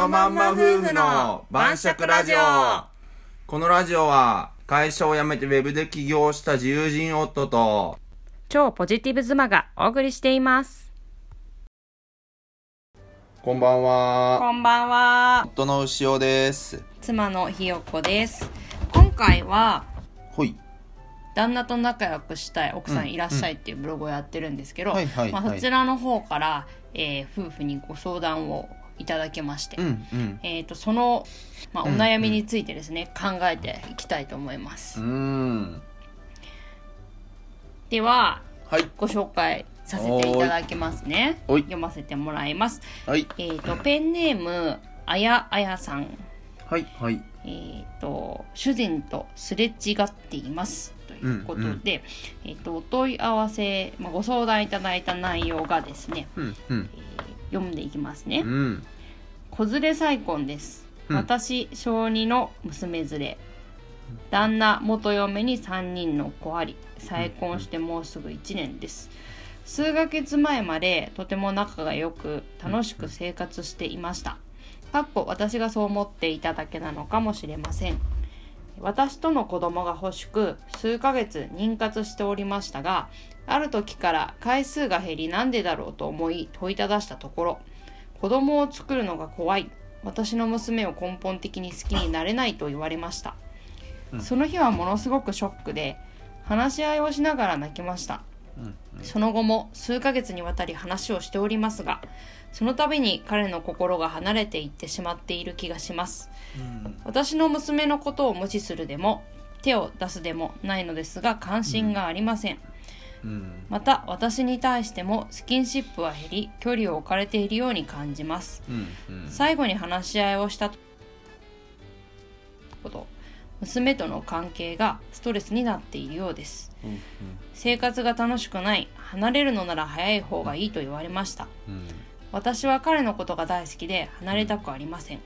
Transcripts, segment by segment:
のまんま夫婦の晩酌ラジオ。このラジオは会社を辞めてウェブで起業した自由人夫と超ポジティブ妻がお送りしています。こんばんは。こんばんは。夫の牛尾です。妻のひよこです。今回はほい。旦那と仲良くしたい奥さんいらっしゃいっていうブログをやってるんですけど、まあ、はいそちらの方から、えー夫婦にご相談をいただきまして、うんうん。えー、とその、まあ、おうん。悩みについてですね、考えていきたいと思います、でははい。ご紹介させていただきますね。読ませてもらいます。はい。えー、とペンネームあやあやさん。はいはい。えー、と主人とすれ違っています。ということで、うんうん。えー、とお問い合わせ、まあ、ご相談いただいた内容がですね、うんうん。えー読んでいきますね、うん。子連れ再婚です、うん。私小2の娘連れ。旦那元嫁に3人の子あり。再婚してもうすぐ1年です。数ヶ月前までとても仲が良く楽しく生活していました。かっこ私がそう思っていただけなのかもしれません私との子供が欲しく数ヶ月妊活しておりましたがある時から回数が減りなんでだろうと思い問いただしたところ子供を作るのが怖い。私の娘を根本的に好きになれないと言われました、うん。その日はものすごくショックで話し合いをしながら泣きました。うんその後も数ヶ月にわたり話をしておりますがその度に彼の心が離れていってしまっている気がします。うん私の娘のことを無視するでも手を出すでもないのですが関心がありません、うん。また私に対してもスキンシップは減り距離を置かれているように感じます。うんうん。最後に話し合いをしたこと娘との関係がストレスになっているようです。うん生活が楽しくない離れるのなら早い方がいいと言われました。うん。私は彼のことが大好きで離れたくありません。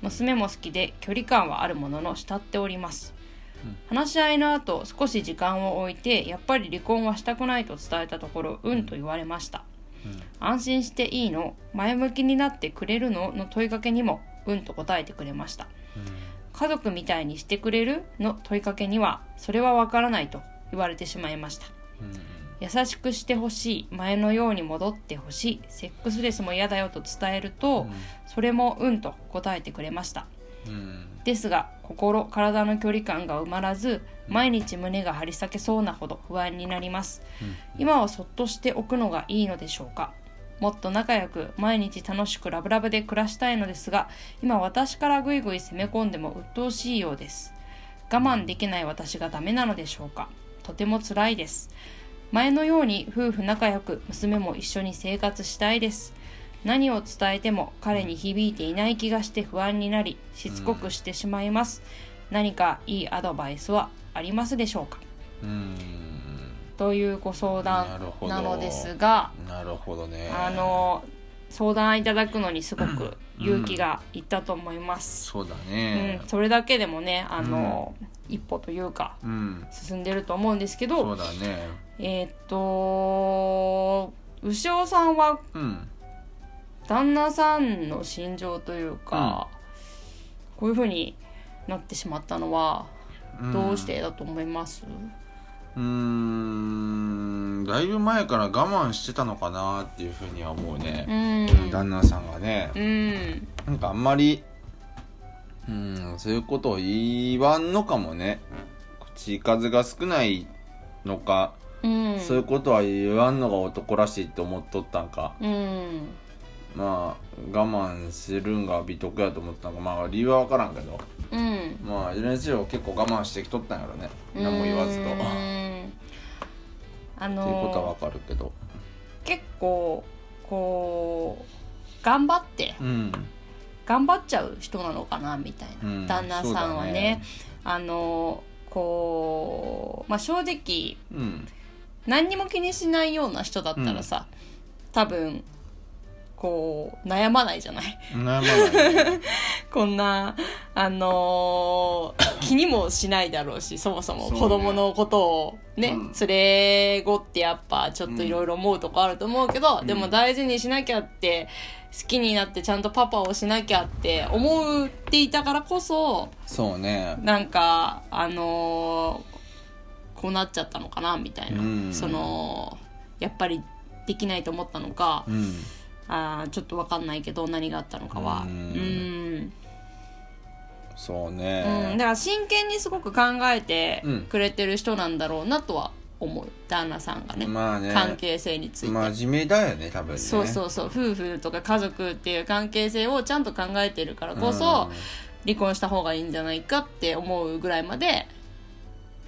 娘も好きで距離感はあるものの慕っております。うん。話し合いの後少し時間を置いてやっぱり離婚はしたくないと伝えたところうん。と言われました。うん。安心していいの？前向きになってくれるの？の問いかけにもうんと答えてくれました家族みたいにしてくれるの問いかけにはそれはわからないと言われてしまいました。優しくしてほしい前のように戻ってほしいセックスレスも嫌だよと伝えると、それもうんと答えてくれました。うん。ですが心体の距離感が埋まらず毎日胸が張り裂けそうなほど不安になります。今はそっとしておくのがいいのでしょうか？もっと仲良く毎日楽しくラブラブで暮らしたいのですが今私からぐいぐい攻め込んでも鬱陶しいようです。我慢できない私がダメなのでしょうか。とても辛いです。前のように夫婦仲良く娘も一緒に生活したいです。何を伝えても彼に響いていない気がして不安になりしつこくしてしまいます、何かいいアドバイスはありますでしょうか？というご相談なのですがなるほどね。あの相談いただくのにすごく勇気がいったと思います、そうだうん。ねそれだけでもねあの、一歩というかうん。進んでると思うんですけそどうだね。えーっと牛尾さんはうん。旦那さんの心情というか、こういうふうになってしまったのはどうしてだと思います、うーんだいぶ前から我慢してたのかなっていうふうには思うね。う、ん。旦那さんがね。うん。なんかあんまりうんそういうことを言わんのかもね。口数が少ないのか、うん。そういうことは言わんのが男らしいって思っとったんか。うん。まあ我慢するんが美徳やと思ったんか。まあ理由は分からんけどうん。まあいずれにせよ結構我慢してきとったんやろね。何も言わずと。うってんあいうことはの分かるけど。結構こう頑張ってうん。頑張っちゃう人なのかなみたいな、うん。旦那さんはね。あのこうまあ正直うん。何にも気にしないような人だったらさ、多分こう悩まないじゃない？悩まないね。こんなあのー 気にもしないだろうしそもそも子供のことをねうん。連れ子ってやっぱちょっといろいろ思うとこあると思うけど、ん。でも大事にしなきゃって好きになってちゃんとパパをしなきゃって思っていたからこそそうね。なんかあのーこうなっちゃったのかなみたいな、うん。そのやっぱりできないと思ったのか、うん。あーちょっと分かんないけど何があったのかは。ううんんそううん、ねだから真剣にすごく考えてうん。くれてる人なんだろうなとは思う。旦那さんがね,、まあね。関係性について、真面目だよね多分ね。そうそうそう。夫婦とか家族っていう関係性をちゃんと考えてるからこそ、離婚した方がいいんじゃないかって思うぐらいまで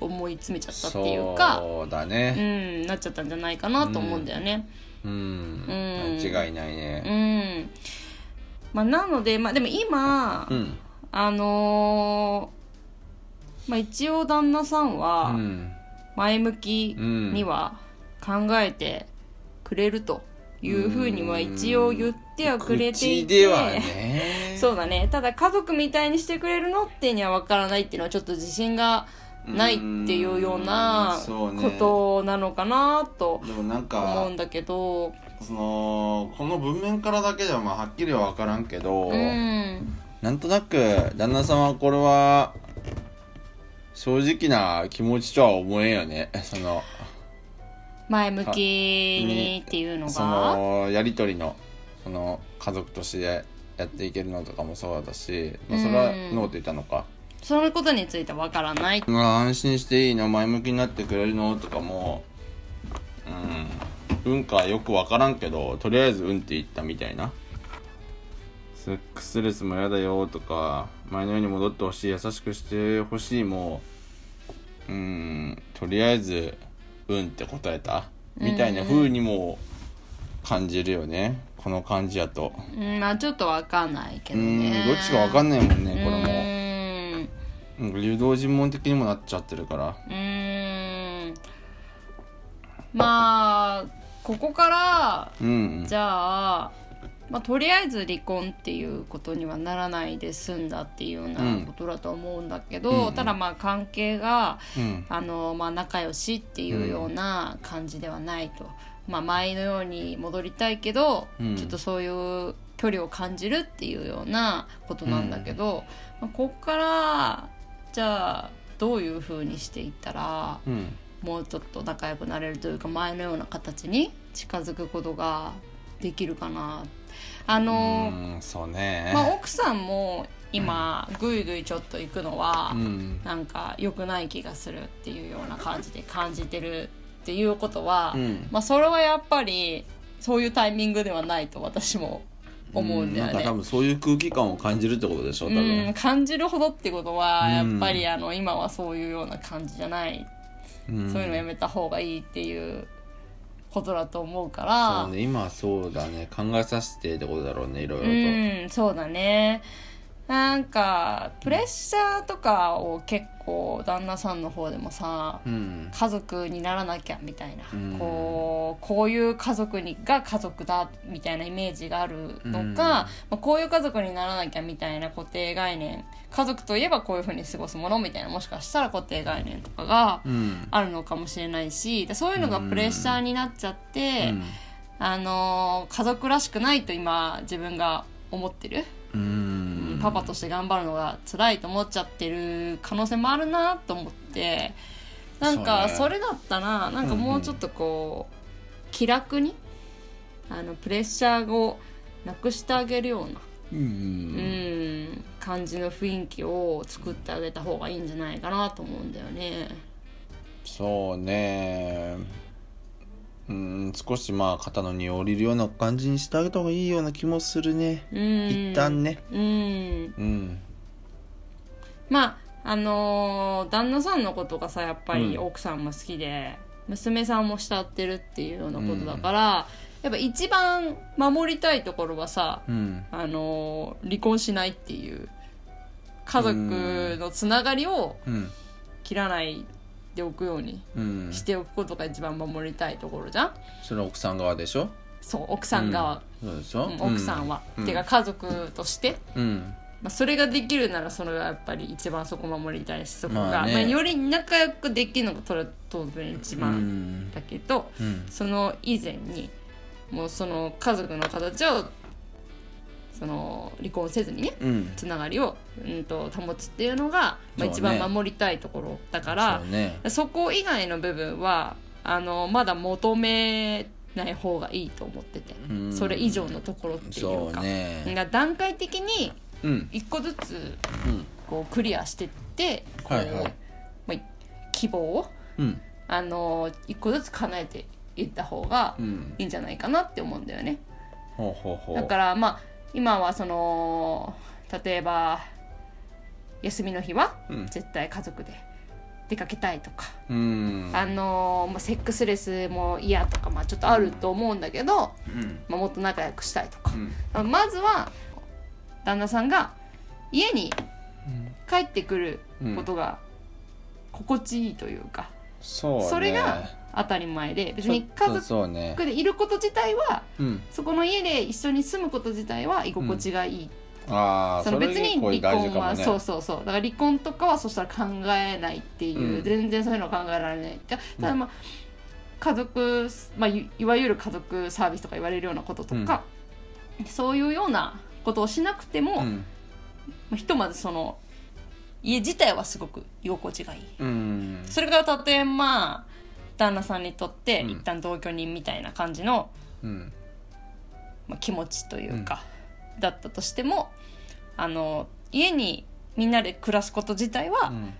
思い詰めちゃったっていうかそうだうねんなっちゃったんじゃないかなと思うんだよね。うん、うん。間違いないね。うん、まあなのでまあでも今、うんあのーまあ一応旦那さんうはん。前向きには考えてくれるというふうには一応言ってはくれていて口ではね。そうだね。ただ家族みたいにしてくれるのってには分からないっていうのはちょっと自信がないっていうようなことなのかなと思かうんだけど。そのこの文面からだけではまあはっきりは分からんけど、うんなんとなく旦那さんはこれは正直な気持ちとは思えんよね。その前向きにっていうのそがのやり取りのその家族としてやっていけるのとかもそうだし、まあ、それはうんノーと言ったのか、そのことについては分からない。まあ、安心していいの？前向きになってくれるの？とかもうん。うんかよく分からんけどとりあえずうんって言ったみたいなセックスレスも嫌だよとか前のように戻ってほしい優しくしてほしいもうんとりあえずうんって答えたみたいな風にも感じるよね。この感じやと。うんまあちょっと分かんないけうんどねどっちか分かんないもんねこれも。れうん誘導尋問的にもなっちゃってるから。うーん。まあここからうん。じゃあ、まあ、とりあえず離婚っていうことにはならないで済んだっていうようなことだと思うんだけど、うんうん。ただまあ関係がうん。あの、まあ、仲良しっていうような感じではないと、まあ、前のように戻りたいけど、うん。ちょっとそういう距離を感じるっていうようなことなんだけど、まあ、こっからじゃあどういうふうにしていったらうん。もうちょっと仲良くなれるというか前のような形に近づくことができるかなあの、ね。まあ、奥さんも今ぐいぐいちょっと行くのは、うん。なんか良くない気がするっていうような感じで感じてるっていうことは、うん。まあそれはやっぱりそういうタイミングではないと私も思うんだよね。なんか多分そういう空気感を感じるってことでしょ多分、うん、感じるほどってことはやっうん。ぱりあの今はそういうような感じじゃない、うん。そういうのやめた方がいいっていうことだと思うから。そうね今はそうだね。考えさせてってことだろうねいろいろと、うんそうだねなんかプレッシャーとかを結構旦那さんの方でもさうん。家族にならなきゃみたいな、うん。こうこういう家族にが家族だみたいなイメージがあるのか、うん。まあ、こういう家族にならなきゃみたいな固定概念家族といえばこういうふうに過ごすものみたいなもしかしたら固定概念とかがうん。あるのかもしれないしでそういうのがプレッシャーになっちゃって、あのー家族らしくないと今自分が思ってる、うんパパとして頑張るのが辛いと思っちゃってる可能性もあるなと思ってなんかそれだったらなんかもうちょっとこう気楽にあのプレッシャーをなくしてあげるような、うん。うん、感じの雰囲気を作ってあげた方がいいんじゃないかなと思うんだよね。そうねうん少しまあ肩の荷を下りるような感じにしてあげた方がいいような気もするね、うん、一旦ね。うん。うん。まああのー旦那さんのことがさやっぱりうん。奥さんも好きで、娘さんも慕ってるっていうようなことだから、やっぱ一番守りたいところはさ、うん。あのー離婚しないっていう家族のつながりをうん。切らないでおくようにうん。しておくことが一番守りたいところじゃん、それは奥さん側でしょ？そう奥さん側、そうでしょ、うん奥さんは、うん。てか家族として、うん。まあ、それができるならそれがやっぱり一番そこ守りたいしそこが、まあね。まあより仲良くできるのがそれは当然一う番ん。だけど、うん。その以前にもうその家族の形をその離婚せずにねうん。つながりを、うん、と保つっていうのが、まあ、一番守りたいところだからね。そこ以外の部分はあのまだ求めない方がいいと思っててうん。それ以上のところっていそううか。ね。が段階的にうん。一個ずつうん。こうクリアしてってこう、はいはい。まあ、希望をうん。あの一個ずつ叶えていった方がうん。いいんじゃないかなって思うんだよね。だからまあ今はその例えば休みの日はうん。絶対家族で出かけたいとか、うん。あのまあ、セックスレスも嫌とか、まあ、ちょっとあると思うんだけど、うん。まあ、もっと仲良くしたいとか。う、ん。まずは旦那さんが家に帰ってくることが心地いいというか、そうね。それが当たり前で別に家族でいること自体はうん。そこの家で一緒に住むこと自体は居心地がいい、ああその別に離婚は、ね、そうそうそう。だから離婚とかはそしたら考えないっていう、うん。全然そういうの考えられない。たただまあ、家族、まあ、いいわゆる家族サービスとか言われるようなこととか、そういうようなことをしなくても、まうん。あ、ひとまずその家自体はすごく居心地がいい。うん。それがたとえまあ旦那さんにとってうん。一旦同居人みたいな感じの、うん。まあ、気持ちというか、だったとしてもあの家にみんなで暮らすこと自体はうん。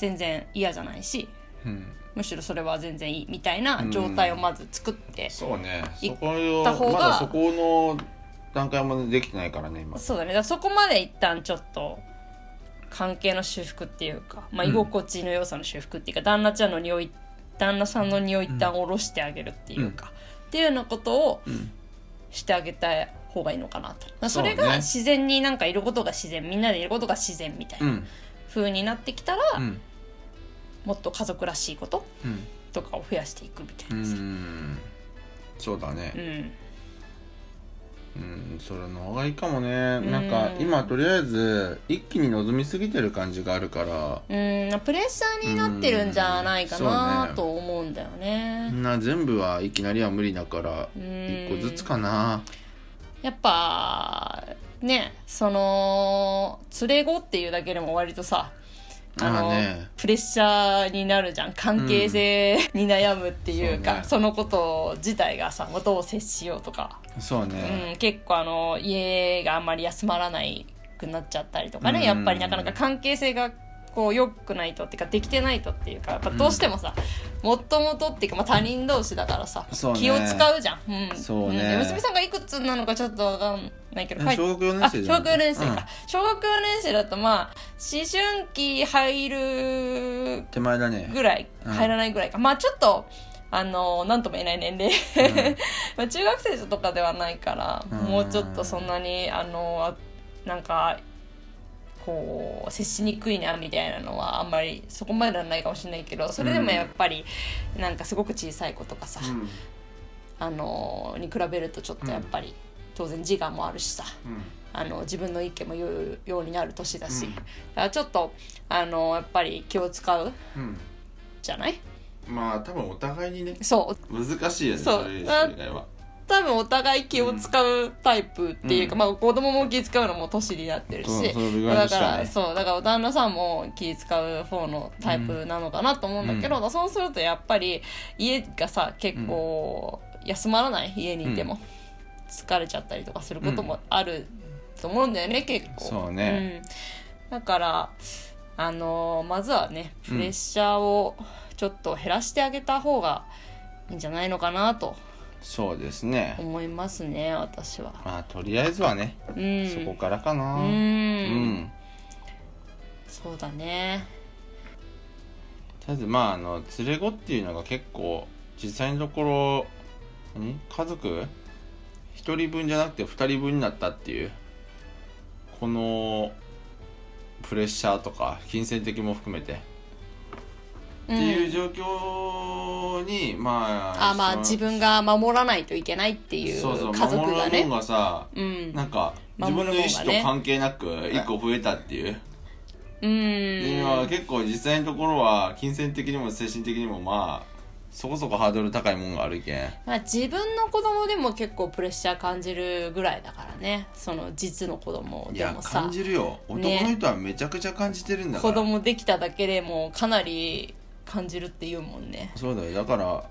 全然嫌じゃないし、うん。むしろそれは全然いいみたいな状態をまず作って、そうね。いそこよった方がまだそこの段階までできてないからね今。そうだね。だからそこまで一旦ちょっと関係の修復っていうか、まあ、うん。居心地の良さの修復っていうか、旦那ちゃんの匂い旦那さんの匂い一旦下ろしてあげるっていうか、っていうようなことをうん。してあげた方がいいのかなと。だからそれが自然になんかいることが自然みんなでいることが自然みたいなうん。風になってきたら、うんもっと家族らしいことうんとかを増やしていくみたいうなさ、んそうだねうんうんそれの方がいいかもね。なんか今とりあえず一気に望みすぎてる感じがあるから。うんプレッシャーになってるんじゃないかなね。と思うんだよね。な全部はいきなりは無理だからうん。一個ずつかな。やっぱねその連れ子っていうだけでも割とさあのね。プレッシャーになるじゃん。関係性に悩むっていうか、そうね。そのこと自体がさどう接しようとか、そうね。うん、結構あの家があんまり休まらないくなっちゃったりとかね、うん。やっぱりなかなか関係性がこう良くないとっていうかできてないとっていうかやっぱどうしてもさ、もともとっていうか、まあ、他人同士だからさ、ね。気を使うじゃん、うん、そうね。ん。娘さんがいくつなのかちょっとわかんないけど小学4あ年生小学4年生か、小学4年生だとまあ思春期入る手前だね。ぐらいうん。入らないぐらいか、まあちょっとあの何とも言えない年齢、うん。まあ中学生とかではないから、うん。もうちょっとそんなにあのあなんかこう接しにくいなみたいなのはあんまりそこまではないかもしれないけどそれでもやっぱりなんかすごく小さい子とかさ、うん。あのに比べるとちょっとやっぱり、当然自我もあるしさあの自分の意見も言うようになる年だし、うん。だからちょっとあのやっぱり気を使ううん。じゃない？まあ多分お互いにねそう。難しいよねそう。いう以外は多分お互い気を使うタイプっていうか、うん。まあ子供も気使うのも年になってるし、そうそういう感だからそうだから旦那さんも気使う方のタイプなのかなと思うんだけど、そうするとやっぱり家がさ結構休まらない家にいても、疲れちゃったりとかすることもあると思うんだよね結構。そうね、うん、だからあのーまずはねプレッシャーをちょっと減らしてあげた方がいいんじゃないのかなとそうですね。思いますね私は。まあとりあえずはね、うん。そこからかな。うん。うん。そうだね。とりあえずまああの連れ子っていうのが結構実際のところ何？家族？一人分じゃなくて二人分になったっていうこのプレッシャーとか金銭的も含めてっていう状況に、まあそのあまあ自分が守らないといけないっていうそうそう家族がね。守るもんがさ、うん。なんか自分の意思と関係なく一個増えたっていう、うん。今結構実際のところは金銭的にも精神的にもまあそこそこハードル高いもんがあるけん。まあ、自分の子供でも結構プレッシャー感じるぐらいだからね。その実の子供いやでもさ。感じるよ。男の人はめちゃくちゃ感じてるんだから、子供できただけでもかなり感じるっていうもんね。そうだよ。だから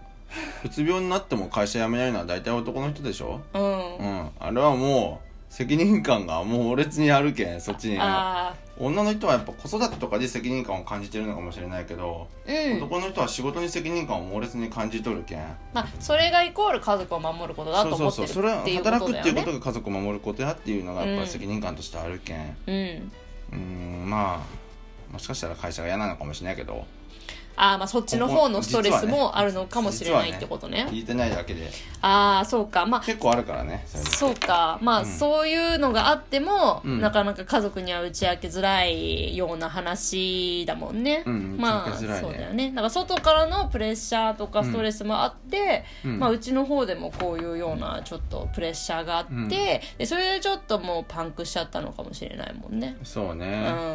うつ病になっても会社辞めないのは大体男の人でしょ？うん、うん。あれはもう責任感がもう猛烈にあるけんそっちにあ女の人はやっぱ子育てとかで責任感を感じてるのかもしれないけど、あうん。男の人は仕事に責任感を猛烈に感じとるけん。まあそれがイコール家族を守ることだと思ってる。そうそうそう。そうこと働くっていうことが家族を守ることやっていうのがやっぱり責任感としてあるけん。うん。うん。まあもしかしたら会社が嫌なのかもしれないけどああまあそっちの方のストレスもあるのかもしれないってことね。聞いてないだけで。ああそうか。まあ結構あるからねそうか。まあ、うん。そういうのがあっても、うん。なかなか家族には打ち明けづらいような話だもんね、うんまあねそうだよね。だから外からのプレッシャーとかストレスもあって、うん。まあ、うちの方でもこういうようなちょっとプレッシャーがあって、うん。でそれでちょっともうパンクしちゃったのかもしれないもんね。そうね、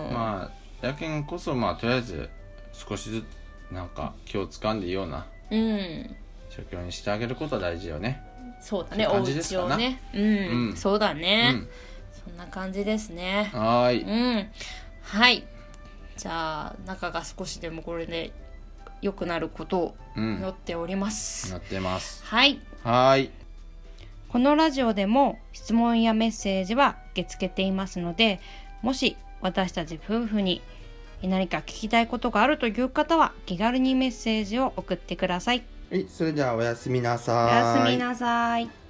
うん。まあやけんこそまあとりあえず少しずつなんか気を掴んでいいようなうん。状況にしてあげることは大事よね。そうだねお家をね。うん、うん。そうだね、うん。そんな感じですね。はーい。うん。はい。じゃあ仲が少しでもこれで良くなることをうん。祈っております、なってます。はい。はーい。このラジオでも質問やメッセージは受け付けていますのでもし私たち夫婦に何か聞きたいことがあるという方は気軽にメッセージを送ってください。はいそれではおやすみなさい。やすみなさい